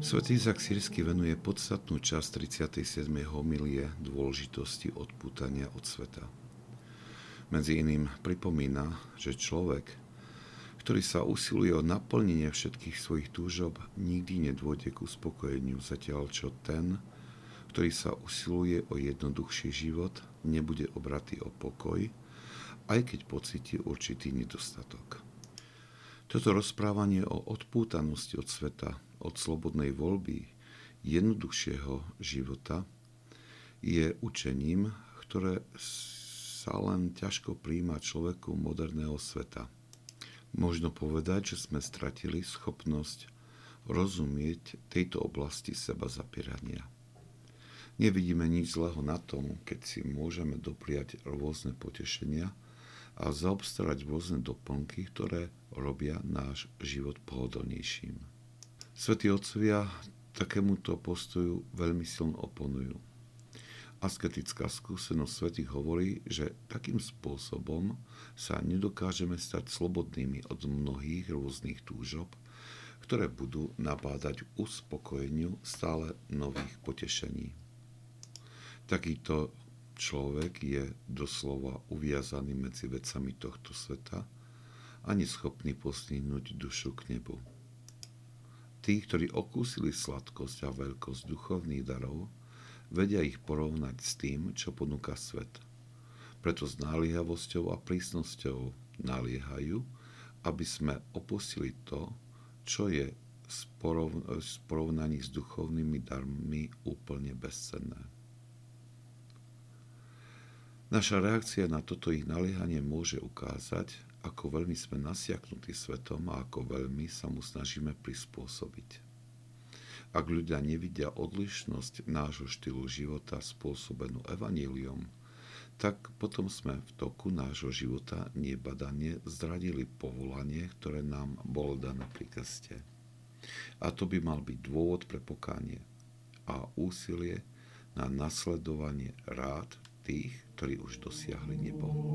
Svetý Izak venuje podstatnú časť 37. homilie dôležitosti odpútania od sveta. Medzi iným pripomína, že človek, ktorý sa usiluje o naplnenie všetkých svojich túžob, nikdy nedôjde k uspokojeniu, zatiaľ čo ten, ktorý sa usiluje o jednoduchší život, nebude obratý o pokoj, aj keď pocíti určitý nedostatok. Toto rozprávanie o odpútanosti od sveta, od slobodnej voľby, jednoduchšieho života je učením, ktoré sa len ťažko príjma človeku moderného sveta. Možno povedať, že sme stratili schopnosť rozumieť tejto oblasti seba zapierania. Nevidíme nič zlého na tom, keď si môžeme dopriať rôzne potešenia, a zaobstarať rôzne doplnky, ktoré robia náš život pohodlnejším. Svetí otcovia takémuto postoju veľmi silno oponujú. Asketická skúsenosť svetých hovorí, že takým spôsobom sa nedokážeme stať slobodnými od mnohých rôznych túžob, ktoré budú nabádať uspokojeniu stále nových potešení. Takýto človek je doslova uviazaný medzi vecami tohto sveta a neschopný postihnúť dušu k nebu. Tí, ktorí okúsili sladkosť a veľkosť duchovných darov, vedia ich porovnať s tým, čo ponúka svet. Preto s náliehavosťou a prísnosťou naliehajú, aby sme opustili to, čo je v porovnaní s duchovnými darmi úplne bezcenné. Naša reakcia na toto ich naliehanie môže ukázať, ako veľmi sme nasiaknutí svetom a ako veľmi sa mu snažíme prispôsobiť. Ak ľudia nevidia odlišnosť nášho štýlu života spôsobenú evaníliom, tak potom sme v toku nášho života nebadane zradili povolanie, ktoré nám bolo dané pri krste. A to by mal byť dôvod pre pokánie a úsilie na nasledovanie rád tých, ktorí už dosiahli nebo.